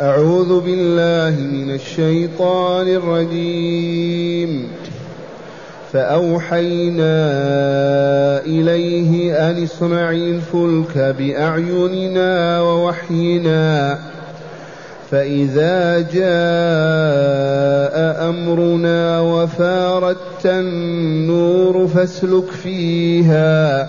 أعوذ بالله من الشيطان الرجيم. فأوحينا إليه أن اصنع الفلك بأعيننا ووحينا. فإذا جاء أمرنا وفارت النور فاسلك فيها.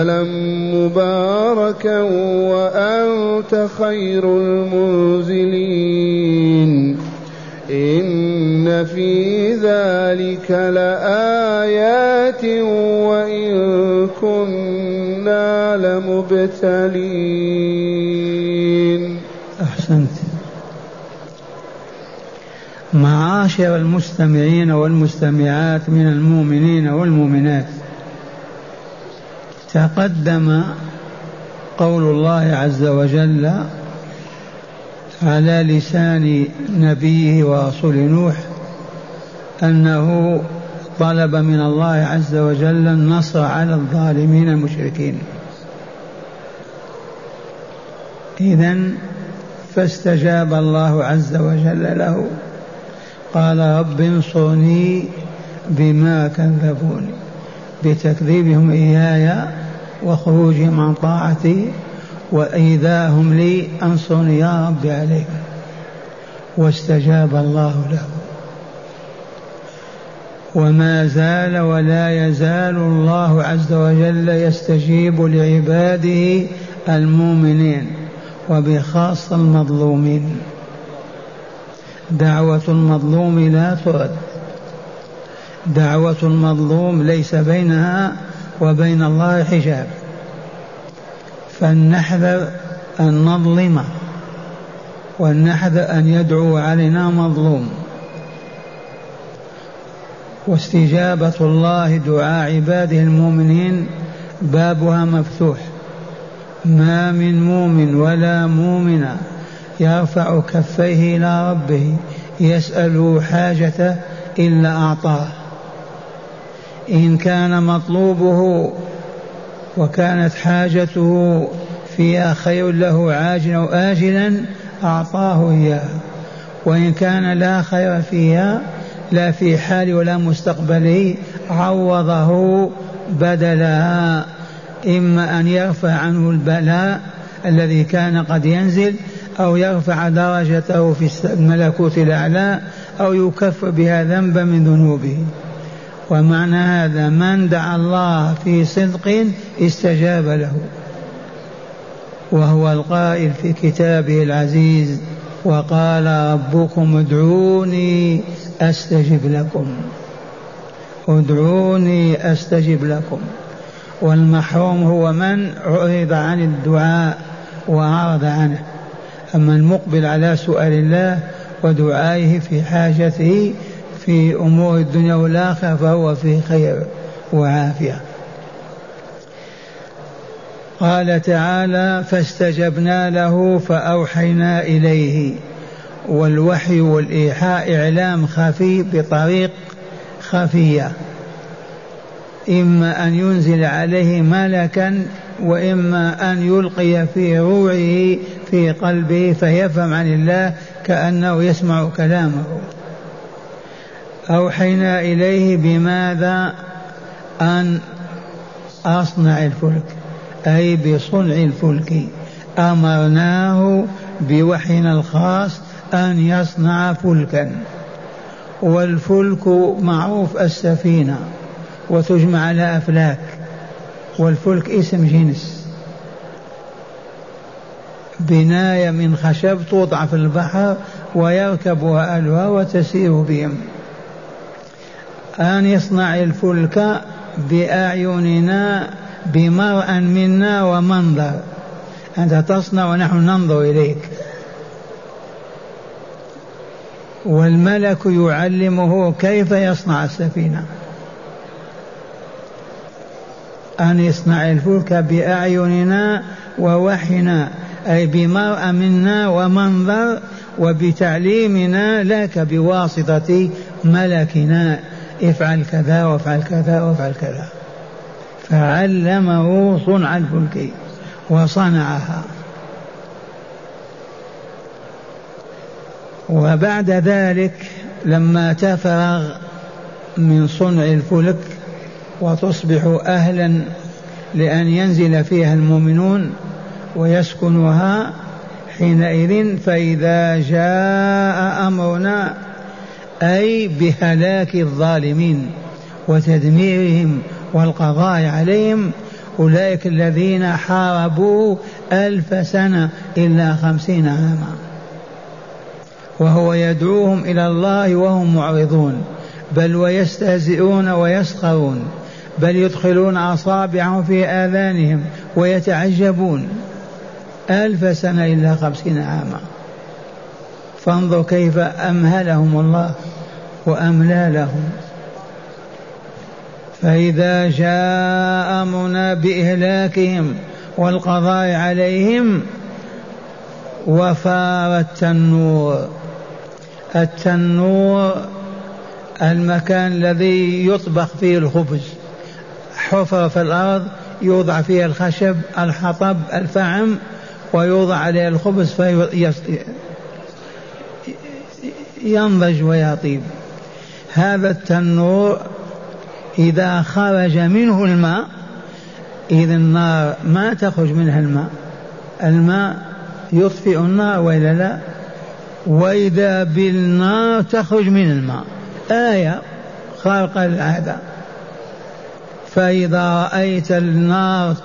منزلا مباركا وأنت خير المنزلين إن في ذلك لآيات وإن كنا لمبتلين أحسنت. معاشر المستمعين والمستمعات من المؤمنين والمؤمنات. تقدم قول الله عز وجل على لسان نبيه ورسول نوح أنه طلب من الله عز وجل النصر على الظالمين المشركين. اذا فاستجاب الله عز وجل له. قال رب انصرني بما كذبوني. بتكذيبهم إياي وخروجهم عن طاعتي وإيذاهم لي أنصرني يا رب عليك. واستجاب الله له. وما زال ولا يزال الله عز وجل يستجيب لعباده المؤمنين وبخاصة المظلومين. دعوة المظلوم لا ترد. دعوة المظلوم ليس بينها وبين الله حجاب. فلنحذر أن نظلم ولنحذر أن يدعو علينا مظلوم. واستجابة الله دعاء عباده المؤمنين بابها مفتوح. ما من مؤمن ولا مؤمنة يرفع كفيه إلى ربه يسأل حاجته إلا أعطاه. إن كان مطلوبه وكانت حاجته فيها خير له عاجلا أو آجلا أعطاه إياه. وإن كان لا خير فيها لا في حال ولا مستقبله عوضه بدلها إما أن يرفع عنه البلاء الذي كان قد ينزل أو يرفع درجته في الملكوت الأعلى أو يكفر بها ذنبا من ذنوبه. ومعنى هذا من دعا الله في صدق استجاب له. وهو القائل في كتابه العزيز وقال ربكم ادعوني أستجب لكم. ادعوني أستجب لكم. والمحروم هو من عرض عن الدعاء وعرض عنه. أما المقبل على سؤال الله ودعائه في حاجته في أمور الدنيا والآخرة فهو في خير وعافية. قال تعالى فاستجبنا له فأوحينا إليه. والوحي والإيحاء إعلام خفي بطريق خفية. إما أن ينزل عليه ملكا وإما أن يلقي في روعه في قلبه فيفهم عن الله كأنه يسمع كلامه. أوحينا إليه بماذا؟ أن أصنع الفلك أي بصنع الفلك. أمرناه بوحينا الخاص أن يصنع فلكا. والفلك معروف السفينة وتجمع على أفلاك. والفلك اسم جنس. بناية من خشب توضع في البحر ويركبها أهلها وتسير بهم. أن يصنع الفلك بأعيننا بمرأى منا ومنظر. أنت تصنع ونحن ننظر إليك. والملك يعلمه كيف يصنع السفينة. أن يصنع الفلك بأعيننا ووحينا أي بمرأة منا ومنظر وبتعليمنا لك بواسطة ملكنا. افعل كذا وافعل كذا وافعل كذا. فعلمه صنع الفلك وصنعها. وبعد ذلك لما تفرغ من صنع الفلك وتصبح أهلا لأن ينزل فيها المؤمنون ويسكنها حينئذ فإذا جاء أمرنا أي بهلاك الظالمين وتدميرهم والقضاء عليهم. أولئك الذين حاربوا ألف سنة إلا خمسين عاما. وهو يدعوهم إلى الله وهم معرضون. بل ويستهزئون ويسخرون. بل يدخلون أصابعهم في آذانهم ويتعجبون. ألف سنة إلا خمسين عاما. فانظر كيف أمهلهم الله وأملى لهم فإذا جاء أمرنا بإهلاكهم والقضاء عليهم وفار التنور. التنور المكان الذي يطبخ فيه الخبز. حفر في الأرض يوضع فيها الخشب الحطب الفحم ويوضع عليه الخبز فينضج ويطيب. هذا التنور إذا خرج منه الماء إذا النار ما تخرج منها الماء. الماء يطفئ النار وإلا لا؟ وإذا بالنار تخرج من الماء. آية خارقة للعادة فإذا رأيت النار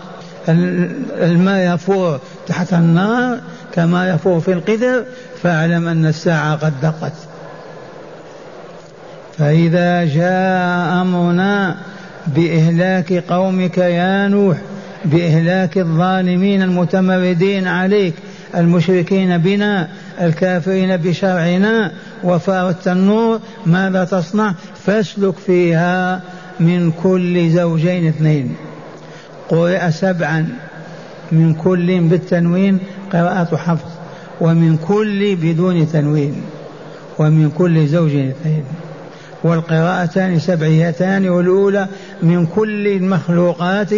الماء يفور تحت النار كما يفور في القدر فاعلم أن الساعة قد دقت. فإذا جاء أمرنا بإهلاك قومك يا نوح بإهلاك الظالمين المتمردين عليك المشركين بنا الكافرين بشرعنا وفار التنور ماذا تصنع؟ فاسلك فيها من كل زوجين اثنين. قرئ سبعا من كل بالتنوين قراءة حفظ ومن كل بدون تنوين ومن كل زوج اثنين. والقراءتان سبعيتان والأولى من كل المخلوقات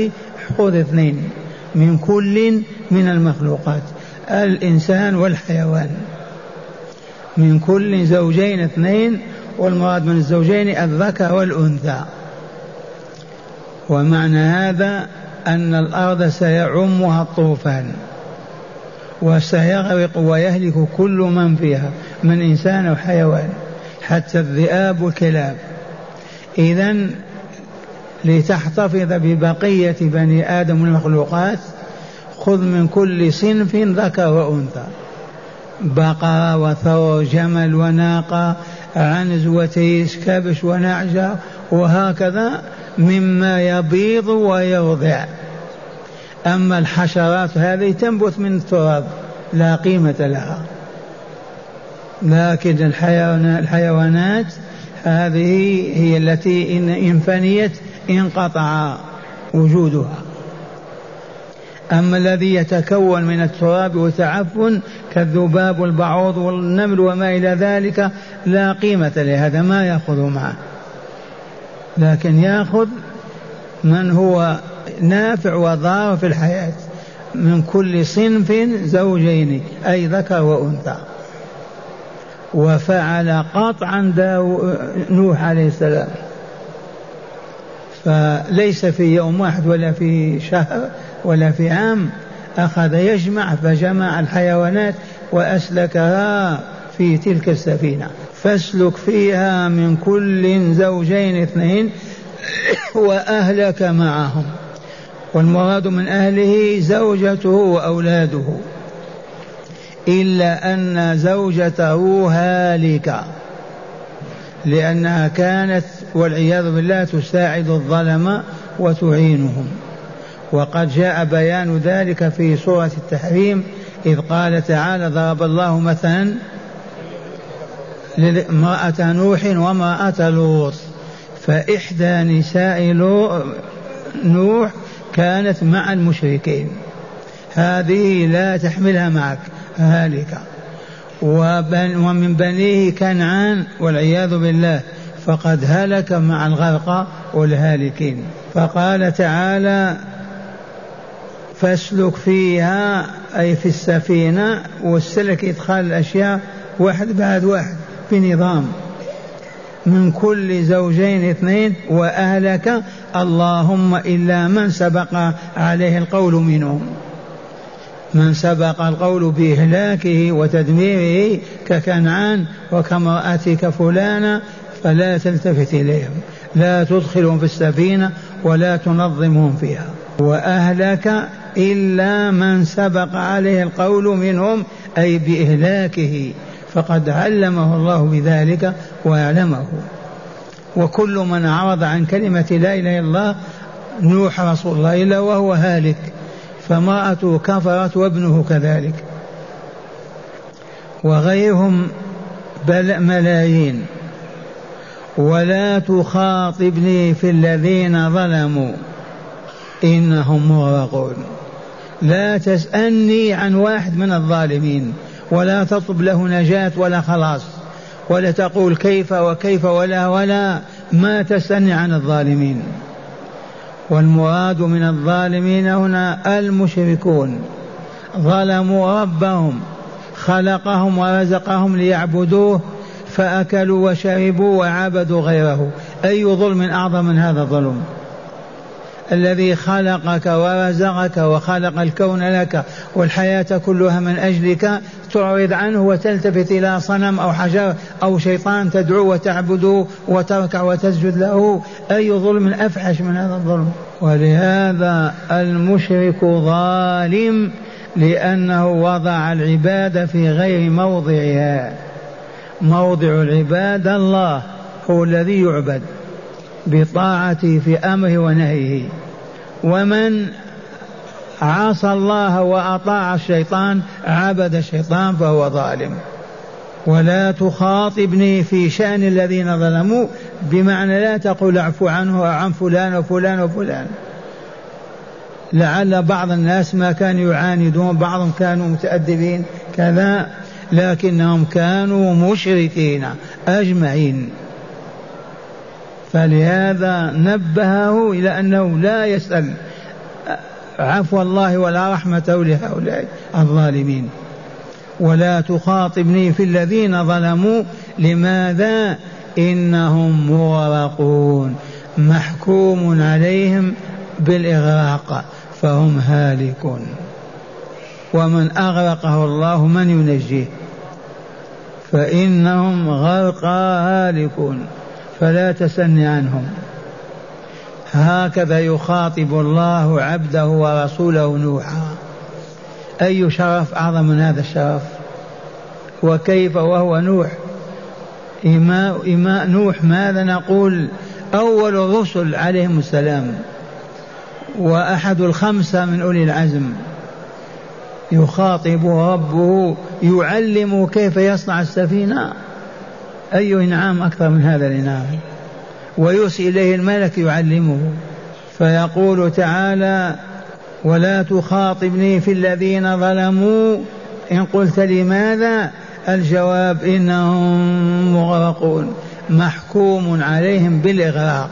خذ اثنين. من كل من المخلوقات الإنسان والحيوان. من كل زوجين اثنين والمراد من الزوجين الذكر والأنثى. ومعنى هذا أن الأرض سيعمها الطوفان وسيغرق ويهلك كل من فيها من إنسان أو حيوان حتى الذئاب والكلاب. إذا لتحتفظ ببقية بني آدم والمخلوقات خذ من كل صنف ذكر وأنثى. بقرة وثور جمل وناقة عنز وتيس كبش ونعجة وهكذا مما يبيض ويرضع أما الحشرات هذه تنبت من التراب لا قيمة لها. لكن الحيوانات هذه هي التي إن فنيت انقطع وجودها. أما الذي يتكون من التراب وتعفن كالذباب والبعوض والنمل وما إلى ذلك لا قيمة لهذا ما يأخذ معه. لكن يأخذ من هو نافع وضار في الحياة من كل صنف زوجين أي ذكر وأنثى. وفعل قطعا داو نوح عليه السلام. فليس في يوم واحد ولا في شهر ولا في عام. أخذ يجمع فجمع الحيوانات وأسلكها في تلك السفينة. فاسلك فيها من كل زوجين اثنين وأهلك معهم. والمراد من أهله زوجته وأولاده. إلا أن زوجته هالكة. لأنها كانت والعياذ بالله تساعد الظلم وتعينهم. وقد جاء بيان ذلك في سورة التحريم إذ قال تعالى ضرب الله مثلا امرأة نوح وامرأة لوط. فإحدى نساء نوح كانت مع المشركين. هذه لا تحملها معك. هالكة ومن بنيه كنعان والعياذ بالله. فقد هلك مع الغرق والهالكين. فقال تعالى فاسلك فيها أي في السفينة والسلك إدخال الأشياء واحد بعد واحد. بنظام من كل زوجين اثنين وأهلك اللهم إلا من سبق عليه القول منهم. من سبق القول بإهلاكه وتدميره ككنعان وكامرأتك فلانة فلا تلتفت إليهم. لا تدخلهم في السفينة ولا تنظمهم فيها. وأهلك إلا من سبق عليه القول منهم أي بإهلاكه. فقد علمه الله بذلك وأعلمه. وكل من أعرض عن كلمة لا إله إلا الله نوح رسول الله إلا وهو هالك فامرأته كفرت وابنه كذلك. وغيرهم بل ملايين. ولا تخاطبني في الذين ظلموا. إنهم مغرقون. لا تسألني عن واحد من الظالمين. ولا تطلب له نجاة ولا خلاص ولا تقول كيف وكيف ولا ولا ما تسألني عن الظالمين. والمراد من الظالمين هنا المشركون ظلموا ربهم خلقهم ورزقهم ليعبدوه فأكلوا وشربوا وعبدوا غيره. أي ظلم أعظم من هذا الظلم؟ الذي خلقك ورزقك وخلق الكون لك والحياة كلها من أجلك تعرض عنه وتلتفت إلى صنم أو حجر أو شيطان تدعو وتعبده وتركع وتسجد له. أي ظلم أفحش من هذا الظلم؟ ولهذا المشرك ظالم لأنه وضع العبادة في غير موضعها. موضع العبادة الله هو الذي يعبد. بطاعته في أمره ونهيه. ومن عصى الله وأطاع الشيطان عبد الشيطان فهو ظالم. ولا تخاطبني في شأن الذين ظلموا بمعنى لا تقول اعفو عنه عن فلان وفلان وفلان. لعل بعض الناس ما كانوا يعاندون بعضهم كانوا متأدبين كذا لكنهم كانوا مشركين أجمعين. فلهذا نبهه إلى أنه لا يسأل. عفو الله ولا رحمته لهؤلاء الظالمين. ولا تخاطبني في الذين ظلموا لماذا؟ إنهم مغرقون. محكوم عليهم بالإغراق فهم هالكون. ومن أغرقه الله من ينجيه. فإنهم غرقى هالكون. فلا تسن عنهم. هكذا يخاطب الله عبده ورسوله نوحا. أي شرف أعظم من هذا الشرف؟ وكيف وهو نوح؟ إماء, إماء نوح ماذا نقول؟ أول الرسل عليهم السلام. وأحد الخمسة من أولي العزم. يخاطب ربه يعلم كيف يصنع السفينة. أي إنعام أكثر من هذا الإنعام؟ ويرسل إليه الملك يعلمه. فيقول تعالى ولا تخاطبني في الذين ظلموا. إن قلت لماذا الجواب إنهم مغرقون. محكوم عليهم بالإغراق.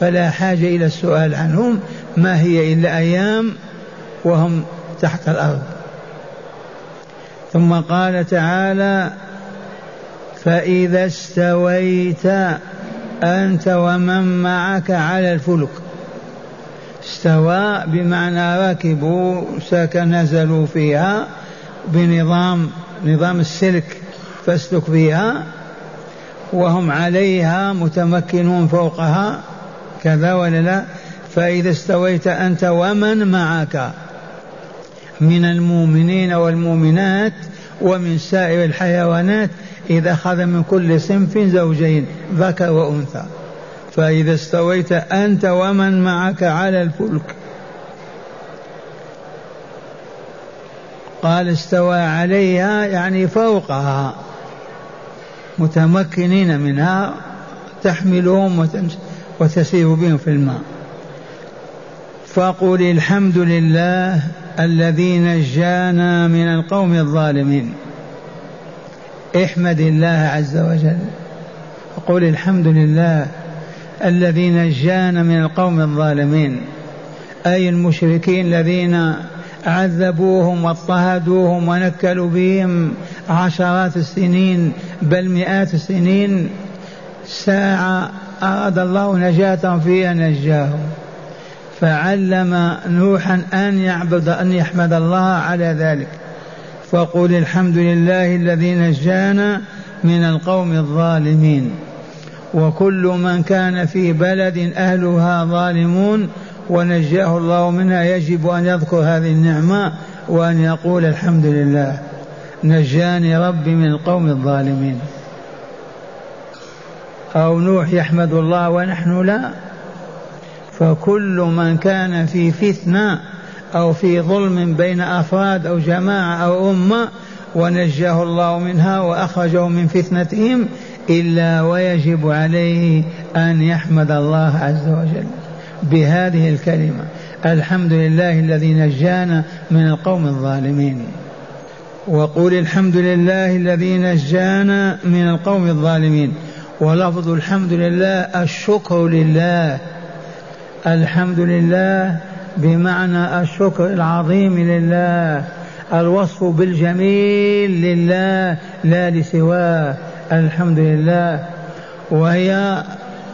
فلا حاجة إلى السؤال عنهم. ما هي إلا أيام وهم تحت الأرض. ثم قال تعالى فإذا استويت أنت ومن معك على الفلك. استوى بمعنى ركبوا سك نزلوا فيها بنظام نظام السلك فاسلك فيها وهم عليها متمكنون فوقها كذا ولا لا؟ فإذا استويت أنت ومن معك من المؤمنين والمؤمنات ومن سائر الحيوانات إذا أخذ من كل صنف زوجين ذكر وأنثى. فإذا استويت أنت ومن معك على الفلك. قال استوى عليها يعني فوقها. متمكنين منها تحملهم وتسير بهم في الماء. فقل الحمد لله الذي نجانا من القوم الظالمين. احمد الله عز وجل. وقل الحمد لله الذي نجانا من القوم الظالمين أي المشركين الذين عذبوهم واضطهدوهم ونكلوا بهم عشرات السنين بل مئات السنين. ساعة أراد الله نجاتهم فيها نجاهم. فعلم نوحا أن يعبد أن يحمد الله على ذلك. فقل الحمد لله الذي نجانا من القوم الظالمين. وكل من كان في بلد أهلها ظالمون ونجاه الله منها يجب أن يذكر هذه النعمة وأن يقول الحمد لله. نجاني ربي من القوم الظالمين. أو نوح يحمد الله ونحن لا. فكل من كان في فتنة أو في ظلم بين أفراد أو جماعة أو أمة ونجاه الله منها وأخرجه من فتنتهم إلا ويجب عليه أن يحمد الله عز وجل بهذه الكلمة. الحمد لله الذي نجانا من القوم الظالمين. وقول الحمد لله الذي نجانا من القوم الظالمين. ولفظ الحمد لله الشكر لله. الحمد لله بمعنى الشكر العظيم لله الوصف بالجميل لله لا لسواه. الحمد لله. وهي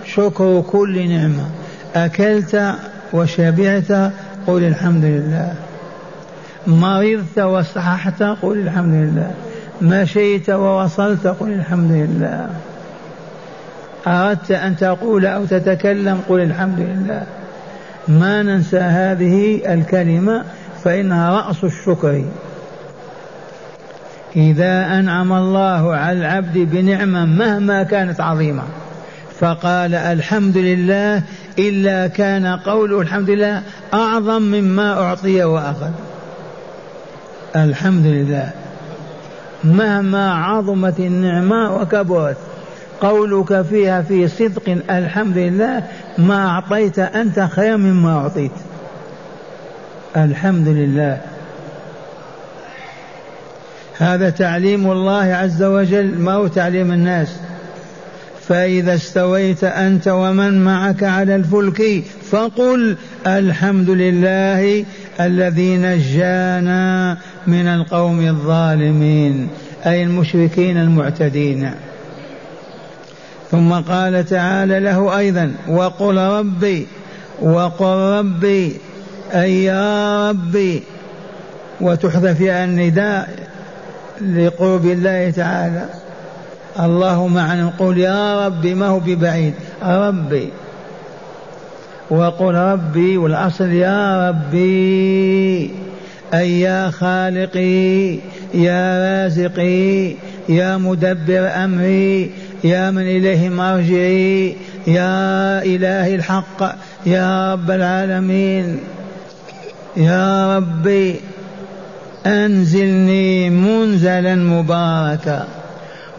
شكر كل نعمة. أكلت وشبعت قل الحمد لله. مرضت وصححت قل الحمد لله. مشيت ووصلت قل الحمد لله. أردت أن تقول أو تتكلم قل الحمد لله. ما ننسى هذه الكلمة فإنها رأس الشكر. إذا أنعم الله على العبد بنعمة مهما كانت عظيمة. فقال الحمد لله إلا كان قوله الحمد لله أعظم مما أعطي وأخذ. الحمد لله. مهما عظمت النعمة وكبرت. قولك فيها في صدق الحمد لله ما أعطيت أنت خير مما أعطيت. الحمد لله هذا تعليم الله عز وجل ما هو تعليم الناس؟ فإذا استويت أنت ومن معك على الفلك فقل الحمد لله الذي نجانا من القوم الظالمين أي المشركين المعتدين. ثم قال تعالى له أيضا وقل ربي وقل ربي أي يا ربي. وتحذف النداء لقرب الله تعالى. الله معنا نقول يا ربي ما هو ببعيد ربي. وقل ربي والأصل يا ربي أي يا خالقي يا رازقي يا مدبر أمري يا من إليه مرجعي يا إله الحق يا رب العالمين يا ربي أنزلني منزلا مباركا.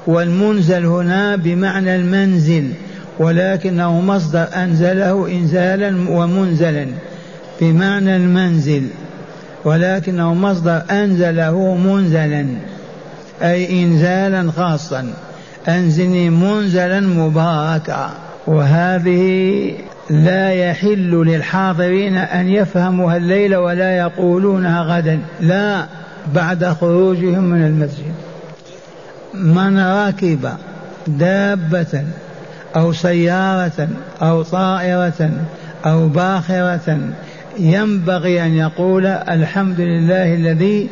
والمنزل هنا بمعنى المنزل ولكنه مصدر أنزله إنزالا ومنزلا بمعنى المنزل ولكنه مصدر أنزله منزلا أي إنزالا خاصا. أنزلني منزلا مباركا. وهذه لا يحل للحاضرين أن يفهموها الليل ولا يقولونها غدا. لا بعد خروجهم من المسجد. من ركب دابة أو سيارة أو طائرة أو باخرة ينبغي أن يقول الحمد لله الذي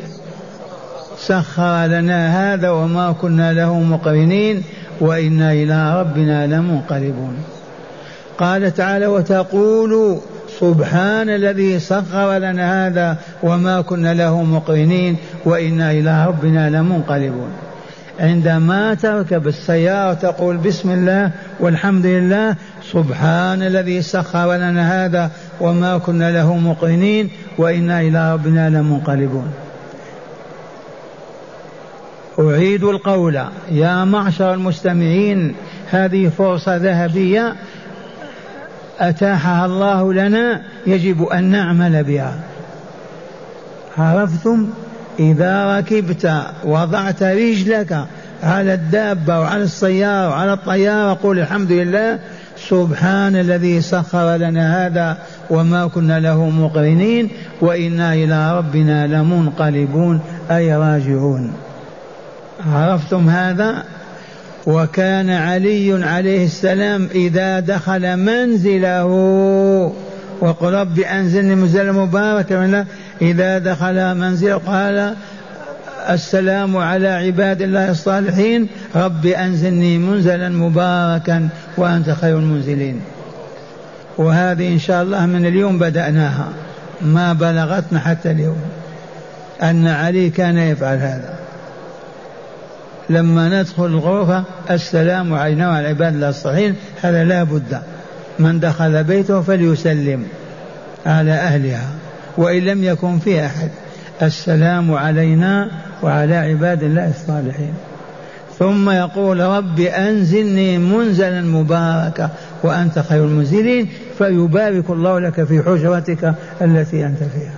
سخر لنا هذا وما كنا له مقرنين وإنا إلى ربنا لمنقلبون. قال تعالى وتقول سبحان الذي سخر لنا هذا وما كنا له مقرنين وإنا إلى ربنا لمنقلبون. عندما تركب السيارة تقول بسم الله والحمد لله سبحان الذي سخر لنا هذا وما كنا له مقرنين وإنا إلى ربنا لمنقلبون. أعيد القول. يا معشر المستمعين هذه فرصة ذهبية أتاحها الله لنا يجب أن نعمل بها. عرفتم؟ إذا ركبت وضعت رجلك على الدابة وعلى السيارة وعلى الطيارة قول الحمد لله سبحان الذي سخر لنا هذا وما كنا له مقرنين وإنا إلى ربنا لمنقلبون أي راجعون. عرفتم هذا؟ وكان علي عليه السلام إذا دخل منزله وقل رب أنزلني منزلا مباركا إذا دخل منزله قال السلام على عباد الله الصالحين رب أنزلني منزلا مباركا وأنت خير المنزلين. وهذه إن شاء الله من اليوم بدأناها ما بلغتنا حتى اليوم أن علي كان يفعل هذا. لما ندخل الغرفة السلام علينا وعلى عباد الله الصالحين هذا لا بد. من دخل بيته فليسلم على أهلها وإن لم يكن فيه أحد. السلام علينا وعلى عباد الله الصالحين. ثم يقول رب أنزلني منزلا مباركا وأنت خير المنزلين فيبارك الله لك في حجرتك التي أنت فيها.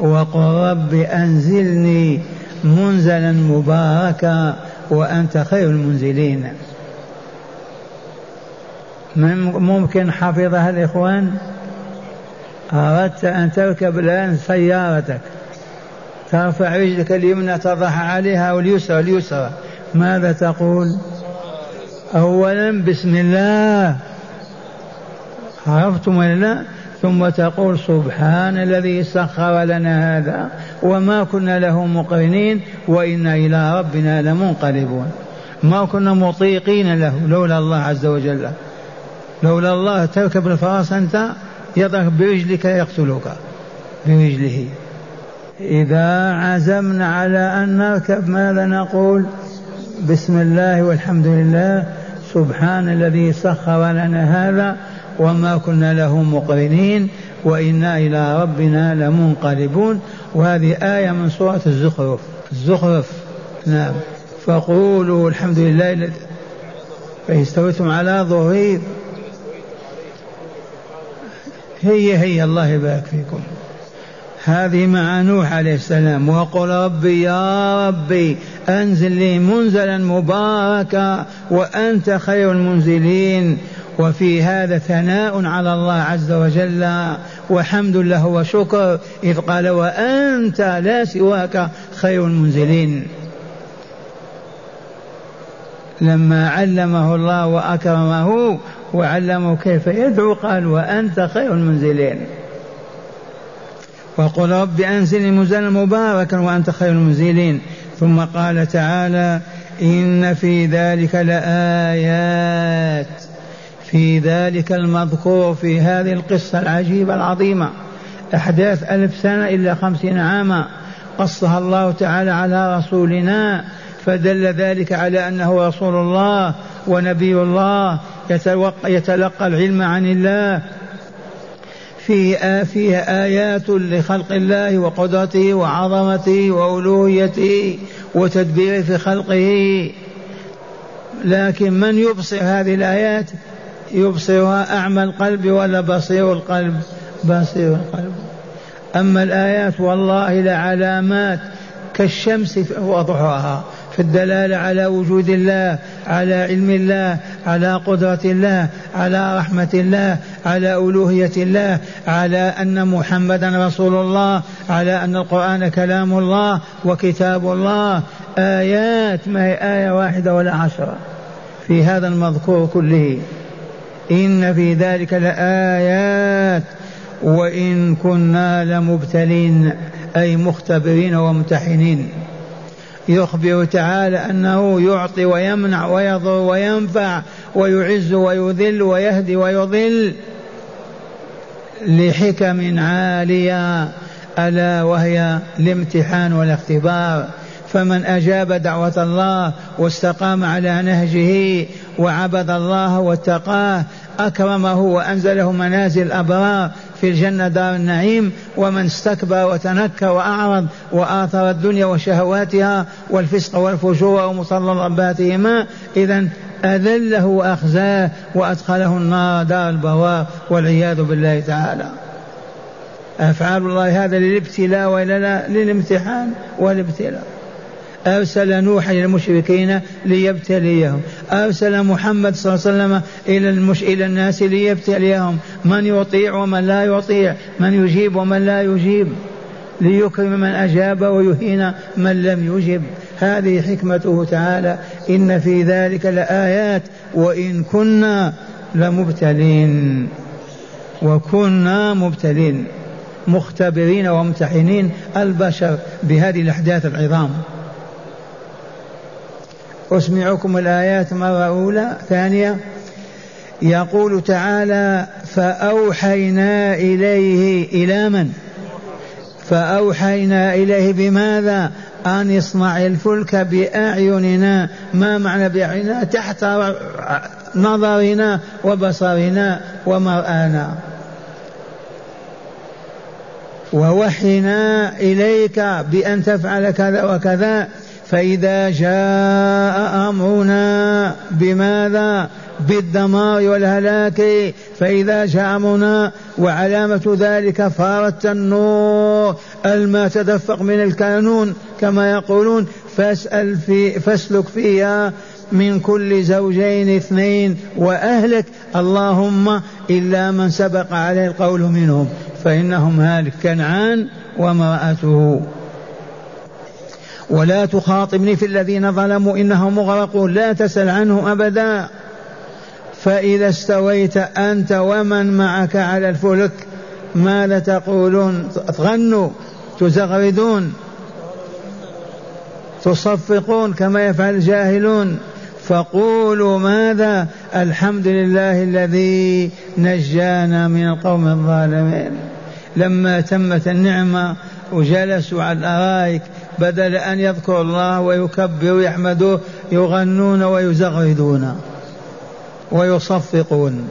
وقل رب أنزلني منزلا مباركا وأنت خير المنزلين. ممكن حفظها الإخوان أردت أن تركب الآن سيارتك. ترفع رجلك اليمنى تضع عليها واليسرى اليسرى. ماذا تقول؟ أولا بسم الله. عرفتم ولا لا؟ ثم تقول سبحان الذي سخر لنا هذا. وما كنا له مقرنين وإنا إلى ربنا لمنقلبون. ما كنا مطيقين له لولا الله عز وجل. لولا الله تركب الفرس أنت يضرب برجلك يقتلك برجله. إذا عزمنا على أن نركب ماذا نقول بسم الله والحمد لله سبحان الذي سخر لنا هذا وما كنا له مقرنين وإنا إلى ربنا لمنقلبون. وهذه آية من سورة الزخرف. الزخرف نعم. فقولوا الحمد لله الذي فاستويتم على ظهري هي هي الله يبارك فيكم. هذه مع نوح عليه السلام. وقل ربي يا ربي أنزل لي منزلا مباركا وأنت خير المنزلين. وفي هذا ثناء على الله عز وجل وحمد له وشكر إذ قال وأنت لا سواك خير المنزلين. لما علمه الله وأكرمه وعلمه كيف يدعو قال وأنت خير المنزلين. وقل رب أنزلني منزلا مباركا وأنت خير المنزلين. ثم قال تعالى إن في ذلك لآيات. في ذلك المذكور في هذه القصة العجيبة العظيمة. أحداث ألف سنة إلا خمسين عاما. قصها الله تعالى على رسولنا فدل ذلك على أنه رسول الله ونبي الله يتلقى العلم عن الله. فيه فيها آيات لخلق الله وقدرته وعظمته وألوهيته وتدبيره في خلقه. لكن من يبصر هذه الآيات؟ يبصرها أعمى القلب ولا بصير القلب؟ بصير القلب. أما الآيات والله لعلامات كالشمس وضحاها في الدلالة على وجود الله على علم الله على قدرة الله على رحمة الله على ألوهية الله على أن محمدا رسول الله على أن القرآن كلام الله وكتاب الله. آيات ما هي آية واحدة ولا عشرة في هذا المذكور كله. إن في ذلك لآيات وإن كنا لمبتلين أي مختبرين وممتحنين. يخبر تعالى أنه يعطي ويمنع ويضر وينفع ويعز ويذل ويهدي ويضل لحكم عالية ألا وهي الامتحان والاختبار. فمن أجاب دعوة الله واستقام على نهجه وعبد الله واتقاه أكرمه وأنزله منازل الأبرار في الجنة دار النعيم ومن استكبر وتنكر وأعرض وآثر الدنيا وشهواتها والفسق والفجور ومتطلباتهما إذا أذله وأخزاه وأدخله النار دار البوار والعياذ بالله تعالى. أفعال الله هذا للابتلاء وإلا لا؟ للامتحان والابتلاء. أرسل نوحا إلى المشركين ليبتليهم. أرسل محمد صلى الله عليه وسلم إلى المش... إلى الناس ليبتليهم. من يطيع ومن لا يطيع؟ من يجيب ومن لا يجيب؟ ليكرم من أجاب ويهين من لم يجب. هذه حكمته تعالى. إن في ذلك لآيات. وإن كنا لمبتلين. وكنا مبتلين. مختبرين وممتحنين. البشر بهذه الأحداث العظام. أسمعكم الآيات مرة أولى ثانية يقول تعالى فأوحينا إليه إلى من؟ فأوحينا إليه بماذا؟ أن يصنع الفلك بأعيننا ما معنى بأعيننا؟ تحت نظرنا وبصرنا ومرآنا. ووحينا إليك بأن تفعل كذا وكذا. فإذا جاء أمرنا بماذا؟ بالدمار والهلاك. فإذا جاء أمرنا وعلامة ذلك فار التنور الماء تدفق من الكانون كما يقولون فاسأل في فاسلك فيها من كل زوجين اثنين وأهلك. اللهم إلا من سبق عليه القول منهم فإنهم هالك كنعان وامرأته. ولا تخاطبني في الذين ظلموا إنهم مغرقون لا تسأل عنهم أبدا. فإذا استويت أنت ومن معك على الفلك ماذا تقولون؟ تغنوا تزغردون تصفقون كما يفعل الجاهلون. فقولوا ماذا؟ الحمد لله الذي نجانا من القوم الظالمين. لما تمت النعمة وجلسوا على الأرائك بدل أن يذكروا الله ويكبروا ويحمدوه يغنون ويزغردون ويصفقون.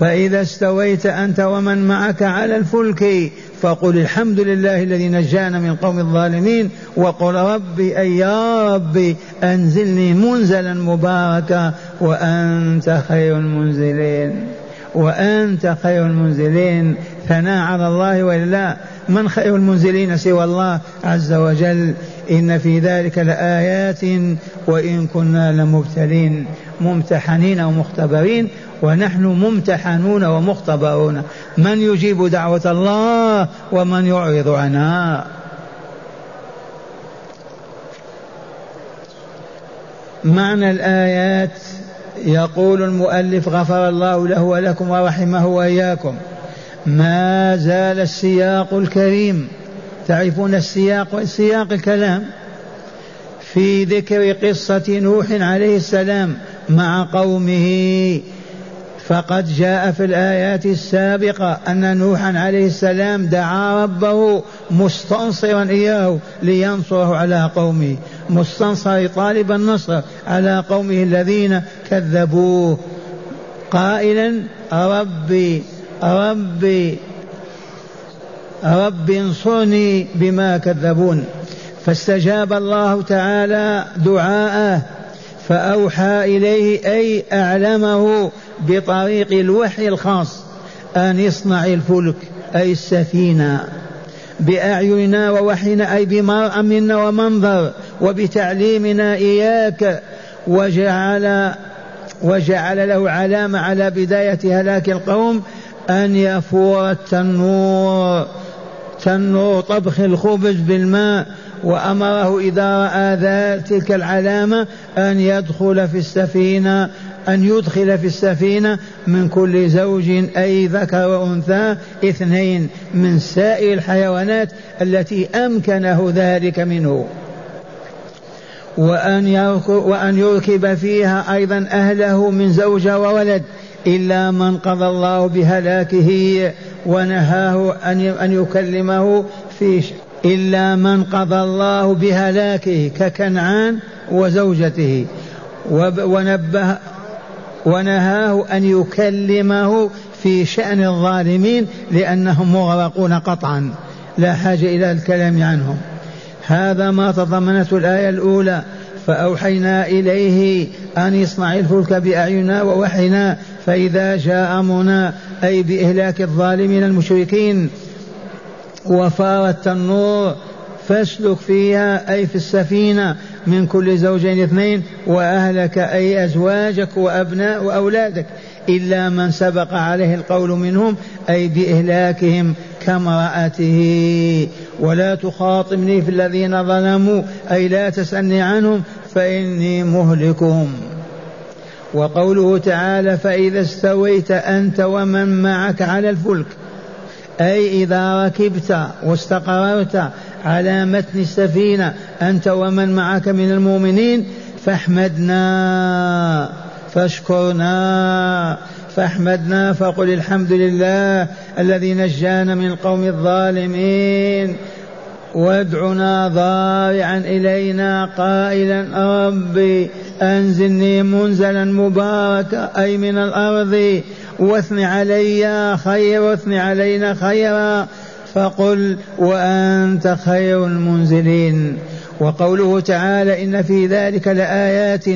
فإذا استويت أنت ومن معك على الفلك فقل الحمد لله الذي نجانا من قوم الظالمين وقل ربي أي يا ربي أنزلني منزلا مباركا وأنت خير المنزلين. وأنت خير المنزلين ثناء على الله وإلا من خير المنزلين سوى الله عز وجل؟ إن في ذلك لآيات وإن كنا لمبتلين. ممتحنين ومختبرين ونحن ممتحنون ومختبرون. من يجيب دعوة الله ومن يعرض عنها معنى الآيات يقول المؤلف غفر الله له ولكم ورحمه وإياكم ما زال السياق الكريم. تعرفون السياق؟ سياق الكلام في ذكر قصة نوح عليه السلام مع قومه. فقد جاء في الآيات السابقة أن نوحا عليه السلام دعا ربه مستنصرا إياه لينصره على قومه. مستنصر طالب النصر على قومه الذين كذبوه. قائلا ربي ربي رب انصرني بما كذبون. فاستجاب الله تعالى دعاءه فأوحى إليه أي أعلمه بطريق الوحي الخاص أن يصنع الفلك أي السفينة. بأعيننا ووحينا أي بمرأة منا ومنظر وبتعليمنا إياك وجعل وجعل له علامة على بداية هلاك القوم أن يفور التنور. تنور طبخ الخبز بالماء وأمره إذا رأى تلك العلامة أن يدخل في السفينة أن يدخل في السفينة من كل زوج أي ذكر وأنثى اثنين من سائر الحيوانات التي أمكنه ذلك منه. وأن وأن يركب فيها أيضا أهله من زوجة وولد إلا من قضى الله بهلاكه ونهاه أن يكلمه في إلا من قضى الله بهلاكه ككنعان وزوجته. ونبه ونهاه أن يكلمه في شأن الظالمين لأنهم مغرقون قطعا. لا حاجة إلى الكلام عنهم. هذا ما تضمنته الآية الأولى. فأوحينا إليه أن يصنع الفلك بأعيننا ووحينا. فإذا جاء أمرنا أي بإهلاك الظالمين المشركين وفار التنور فاسلك فيها أي في السفينة من كل زوجين اثنين وأهلك أي أزواجك وأبناء وأولادك. إلا من سبق عليه القول منهم أي بإهلاكهم كامرأته. ولا تخاطبني في الذين ظلموا أي لا تسألني عنهم فإني مهلكهم. وقوله تعالى فإذا استويت أنت ومن معك على الفلك. أي إذا ركبت واستقررت على متن السفينة أنت ومن معك من المؤمنين فاحمدنا فاشكرنا. فاحمدنا فقل الحمد لله الذي نجانا من القوم الظالمين. وادعنا ضارعا إلينا قائلا ربي أنزلني منزلا مباركا أي من الأرض واثن علي خير واثن علينا خيرا. فقل وأنت خير المنزلين. وقوله تعالى إن في ذلك لآيات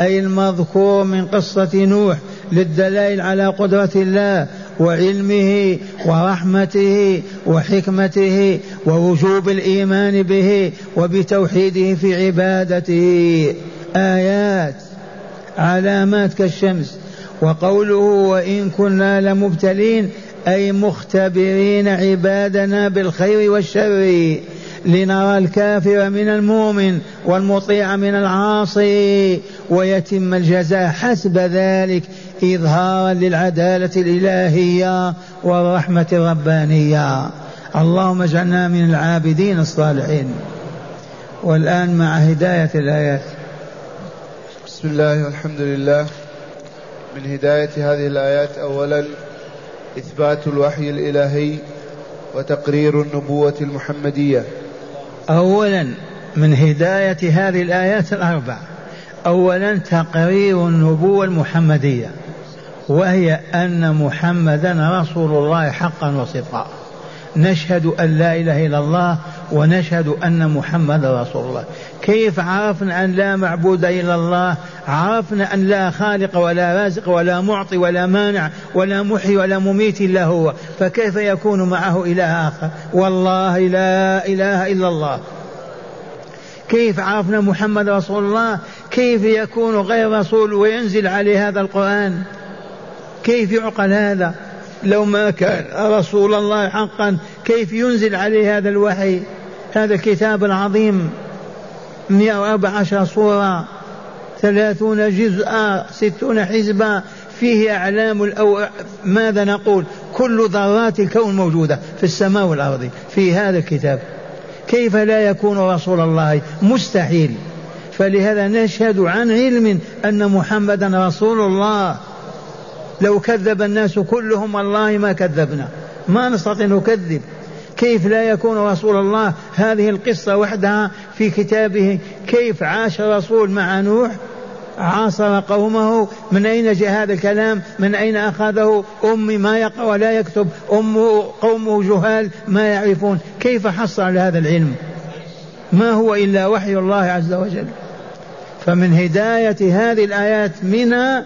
أي المذكور من قصة نوح للدلائل على قدرة الله وعلمه ورحمته وحكمته ووجوب الإيمان به وبتوحيده في عبادته. آيات علامات كالشمس. وقوله وإن كنا لمبتلين أي مختبرين عبادنا بالخير والشر. لنرى الكافر من المؤمن والمطيع من العاصي ويتم الجزاء حسب ذلك إظهارا للعدالة الإلهية والرحمة الربانية. اللهم اجعلنا من العابدين الصالحين. والآن مع هداية الآيات. بسم الله والحمد لله. من هداية هذه الآيات أولا إثبات الوحي الإلهي وتقرير النبوة المحمدية. أولا من هداية هذه الآيات الأربع. أولا تقرير النبوة المحمدية وهي أن محمدا رسول الله حقا وصدقا. نشهد أن لا إله إلا الله ونشهد أن محمد رسول الله. كيف عرفنا أن لا معبود إلا الله؟ عرفنا أن لا خالق ولا رازق ولا معطي ولا مانع ولا محي ولا مميت إلا هو. فكيف يكون معه إله آخر؟ والله لا إله إلا الله. كيف عرفنا محمد رسول الله؟ كيف يكون غير رسول وينزل عليه هذا القرآن؟ كيف يعقل هذا؟ لو ما كان رسول الله حقا كيف ينزل عليه هذا الوحي؟ هذا الكتاب العظيم 114 سورة ثلاثون جزءا ستون حزبا فيه أعلام الأو... ماذا نقول؟ كل ذرات الكون موجودة في السماء والأرض في هذا الكتاب. كيف لا يكون رسول الله؟ مستحيل. فلهذا نشهد عن علم أن محمدا رسول الله. لو كذب الناس كلهم والله ما كذبنا. ما نستطيع نكذب. كيف لا يكون رسول الله هذه القصة وحدها في كتابه؟ كيف عاش الرسول مع نوح؟ عاصر قومه؟ من أين جاء هذا الكلام؟ من أين أخذه؟ أمي ما يقرأ ولا يكتب. أمه قومه جهال ما يعرفون. كيف حصل على هذا العلم؟ ما هو إلا وحي الله عز وجل. فمن هداية هذه الآيات منها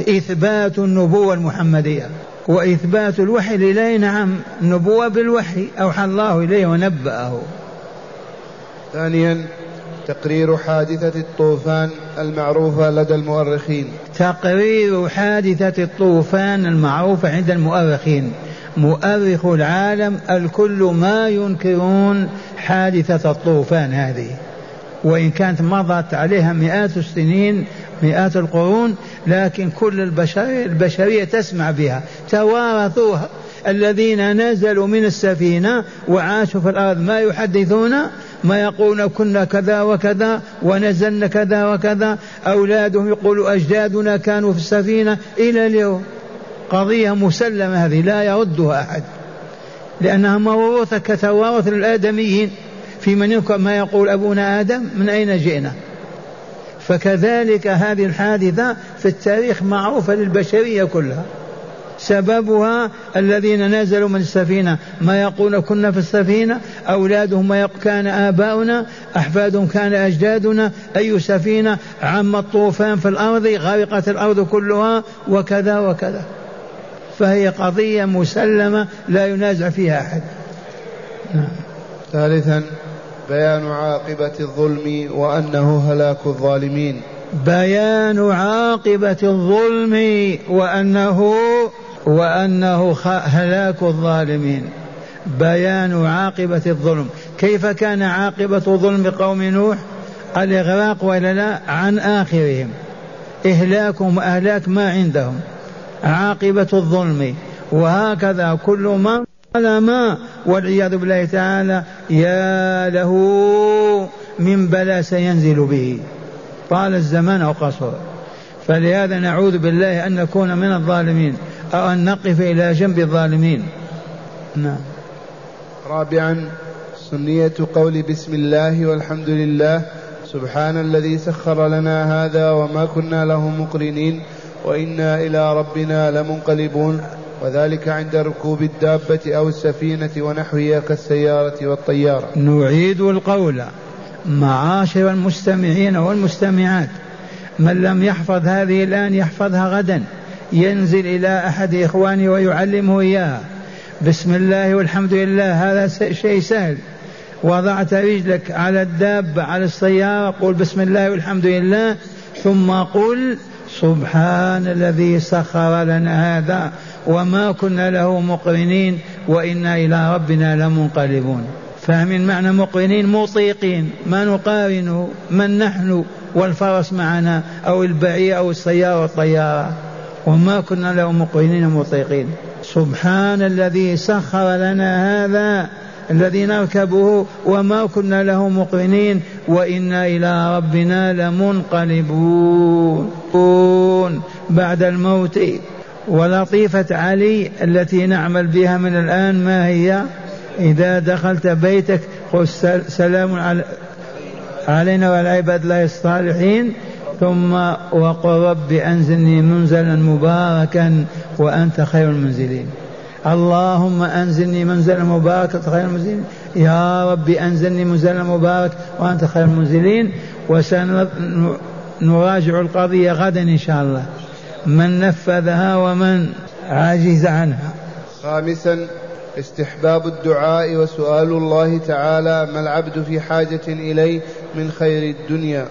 إثبات النبوة المحمدية. وإثبات الوحي إليه نعم النبوة بالوحي أوحى الله إليه ونبأه. ثانيا تقرير حادثة الطوفان المعروفة لدى المؤرخين. تقرير حادثة الطوفان المعروفة عند المؤرخين. مؤرخ العالم الكل ما ينكرون حادثة الطوفان هذه. وإن كانت مضت عليها مئات السنين مئات القرون لكن كل البشرية, البشرية تسمع بها. توارثوها. الذين نزلوا من السفينة وعاشوا في الأرض ما يحدثون؟ ما يقولون كنا كذا وكذا ونزلنا كذا وكذا. أولادهم يقولوا أجدادنا كانوا في السفينة. إلى اليوم. قضية مسلمة هذه لا يردها أحد. لأنها موروثة كتوارث الآدميين في من ما يقول أبونا آدم من أين جئنا؟ فكذلك هذه الحادثة في التاريخ معروفة للبشرية كلها. سببها الذين نزلوا من السفينة ما يقول كنا في السفينة أولادهم ما كان آباؤنا أحفادهم كان أجدادنا أي سفينة عم الطوفان في الأرض غرقت الأرض كلها وكذا وكذا. فهي قضية مسلمة لا ينازع فيها أحد. نعم. ثالثا بيان عاقبة الظلم وأنه هلاك الظالمين. بيان عاقبة الظلم وأنه وأنه هلاك الظالمين. بيان عاقبة الظلم. كيف كان عاقبة ظلم قوم نوح؟ الإغراق ولا لا؟ عن آخرهم. إهلاكهم وأهلاك ما عندهم. عاقبة الظلم. وهكذا كل من ظلم والعياذ بالله تعالى يا له من بلا سينزل به. طال الزمان أو قصر. فلهذا نعوذ بالله أن نكون من الظالمين. أو أن نقف إلى جنب الظالمين. نعم. رابعا سنية قول بسم الله والحمد لله. سبحان الذي سخر لنا هذا وما كنا له مقرنين. وإنا إلى ربنا لمنقلبون. وذلك عند ركوب الدابة أو السفينة ونحوها كالسيارة والطيارة. نعيد القول. معاشر المستمعين والمستمعات من لم يحفظ هذه الآن يحفظها غدا ينزل إلى أحد إخوانه ويعلمه إياها. بسم الله والحمد لله هذا شيء سهل. وضعت رجلك على الدابة على السيارة قل بسم الله والحمد لله ثم قل سبحان الذي سخر لنا هذا. وما كنا له مقرنين وإنا إلى ربنا لمنقلبون. فاهمين معنى مقرنين مطيقين ما نقارن من نحن والفرس معنا أو البعير أو السيارة والطيارة. وما كنا له مقرنين مطيقين سبحان الذي سخر لنا هذا الذي نركبه وما كنا له مقرنين وإنا إلى ربنا لمنقلبون. بعد الموت ولطيفة علي التي نعمل بها من الآن ما هي؟ إذا دخلت بيتك قل سلام علينا وعلى عباد الله الصالحين. ثم وقل رب أنزلني منزلا مباركا وأنت خير المنزلين. اللهم أنزلني منزلا مباركا خير المنزلين. يا رب أنزلني منزلا مبارك وأنت خير المنزلين. وسنراجع القضية غدا إن شاء الله. من نفذها ومن عاجز عنها. خامسا استحباب الدعاء وسؤال الله تعالى ما العبد في حاجة إليه من خير الدنيا.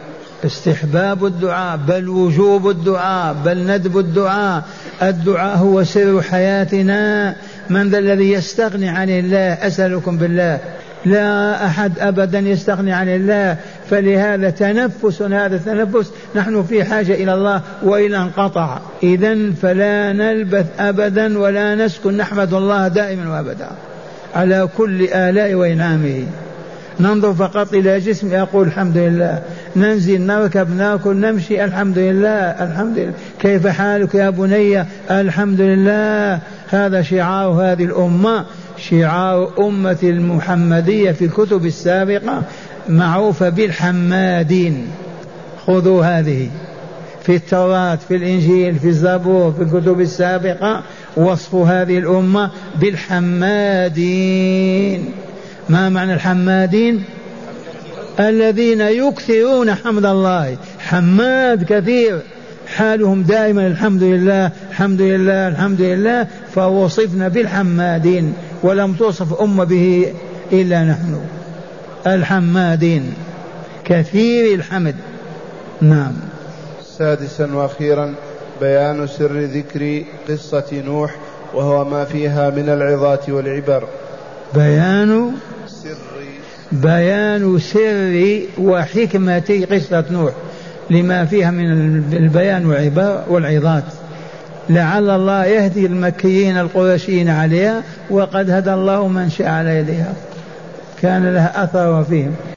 استحباب الدعاء بل وجوب الدعاء بل ندب الدعاء. الدعاء هو سر حياتنا. من ذا الذي يستغني عن الله؟ أسألكم بالله. لا أحد أبدا يستغني عن الله فلهذا تنفس هذا التنفس نحن في حاجة إلى الله وإلى انقطع إذا فلا نلبث أبدا ولا نسكن نحمد الله دائما وأبدا على كل آلاء وإنعامه. ننظر فقط إلى جسم يقول الحمد لله. ننزل نركب نأكل نمشي الحمد لله الحمد لله. كيف حالك يا بني؟ الحمد لله. هذا شعار هذه الأمة. شعار أمة المحمدية في الكتب السابقة معروفة بالحمادين. خذوا هذه. في التوراة في الإنجيل في الزبور في الكتب السابقة وصف هذه الأمة بالحمادين. ما معنى الحمادين؟ الذين يكثرون حمد الله. حماد كثير. حالهم دائما الحمد لله الحمد لله الحمد لله فوصفنا بالحمادين. ولم توصف أمة به إلا نحن. الحمادين. كثير الحمد. نعم. سادسا وأخيرا بيان سر ذكر قصة نوح وهو ما فيها من العظات والعبر. بيان سر. بيان سر وحكمة قصة نوح لما فيها من البيان والعظات. لعل الله يهدي المكيين القرشيين عليها وقد هدى الله من شاء على يديها. كان لها أثر فيهم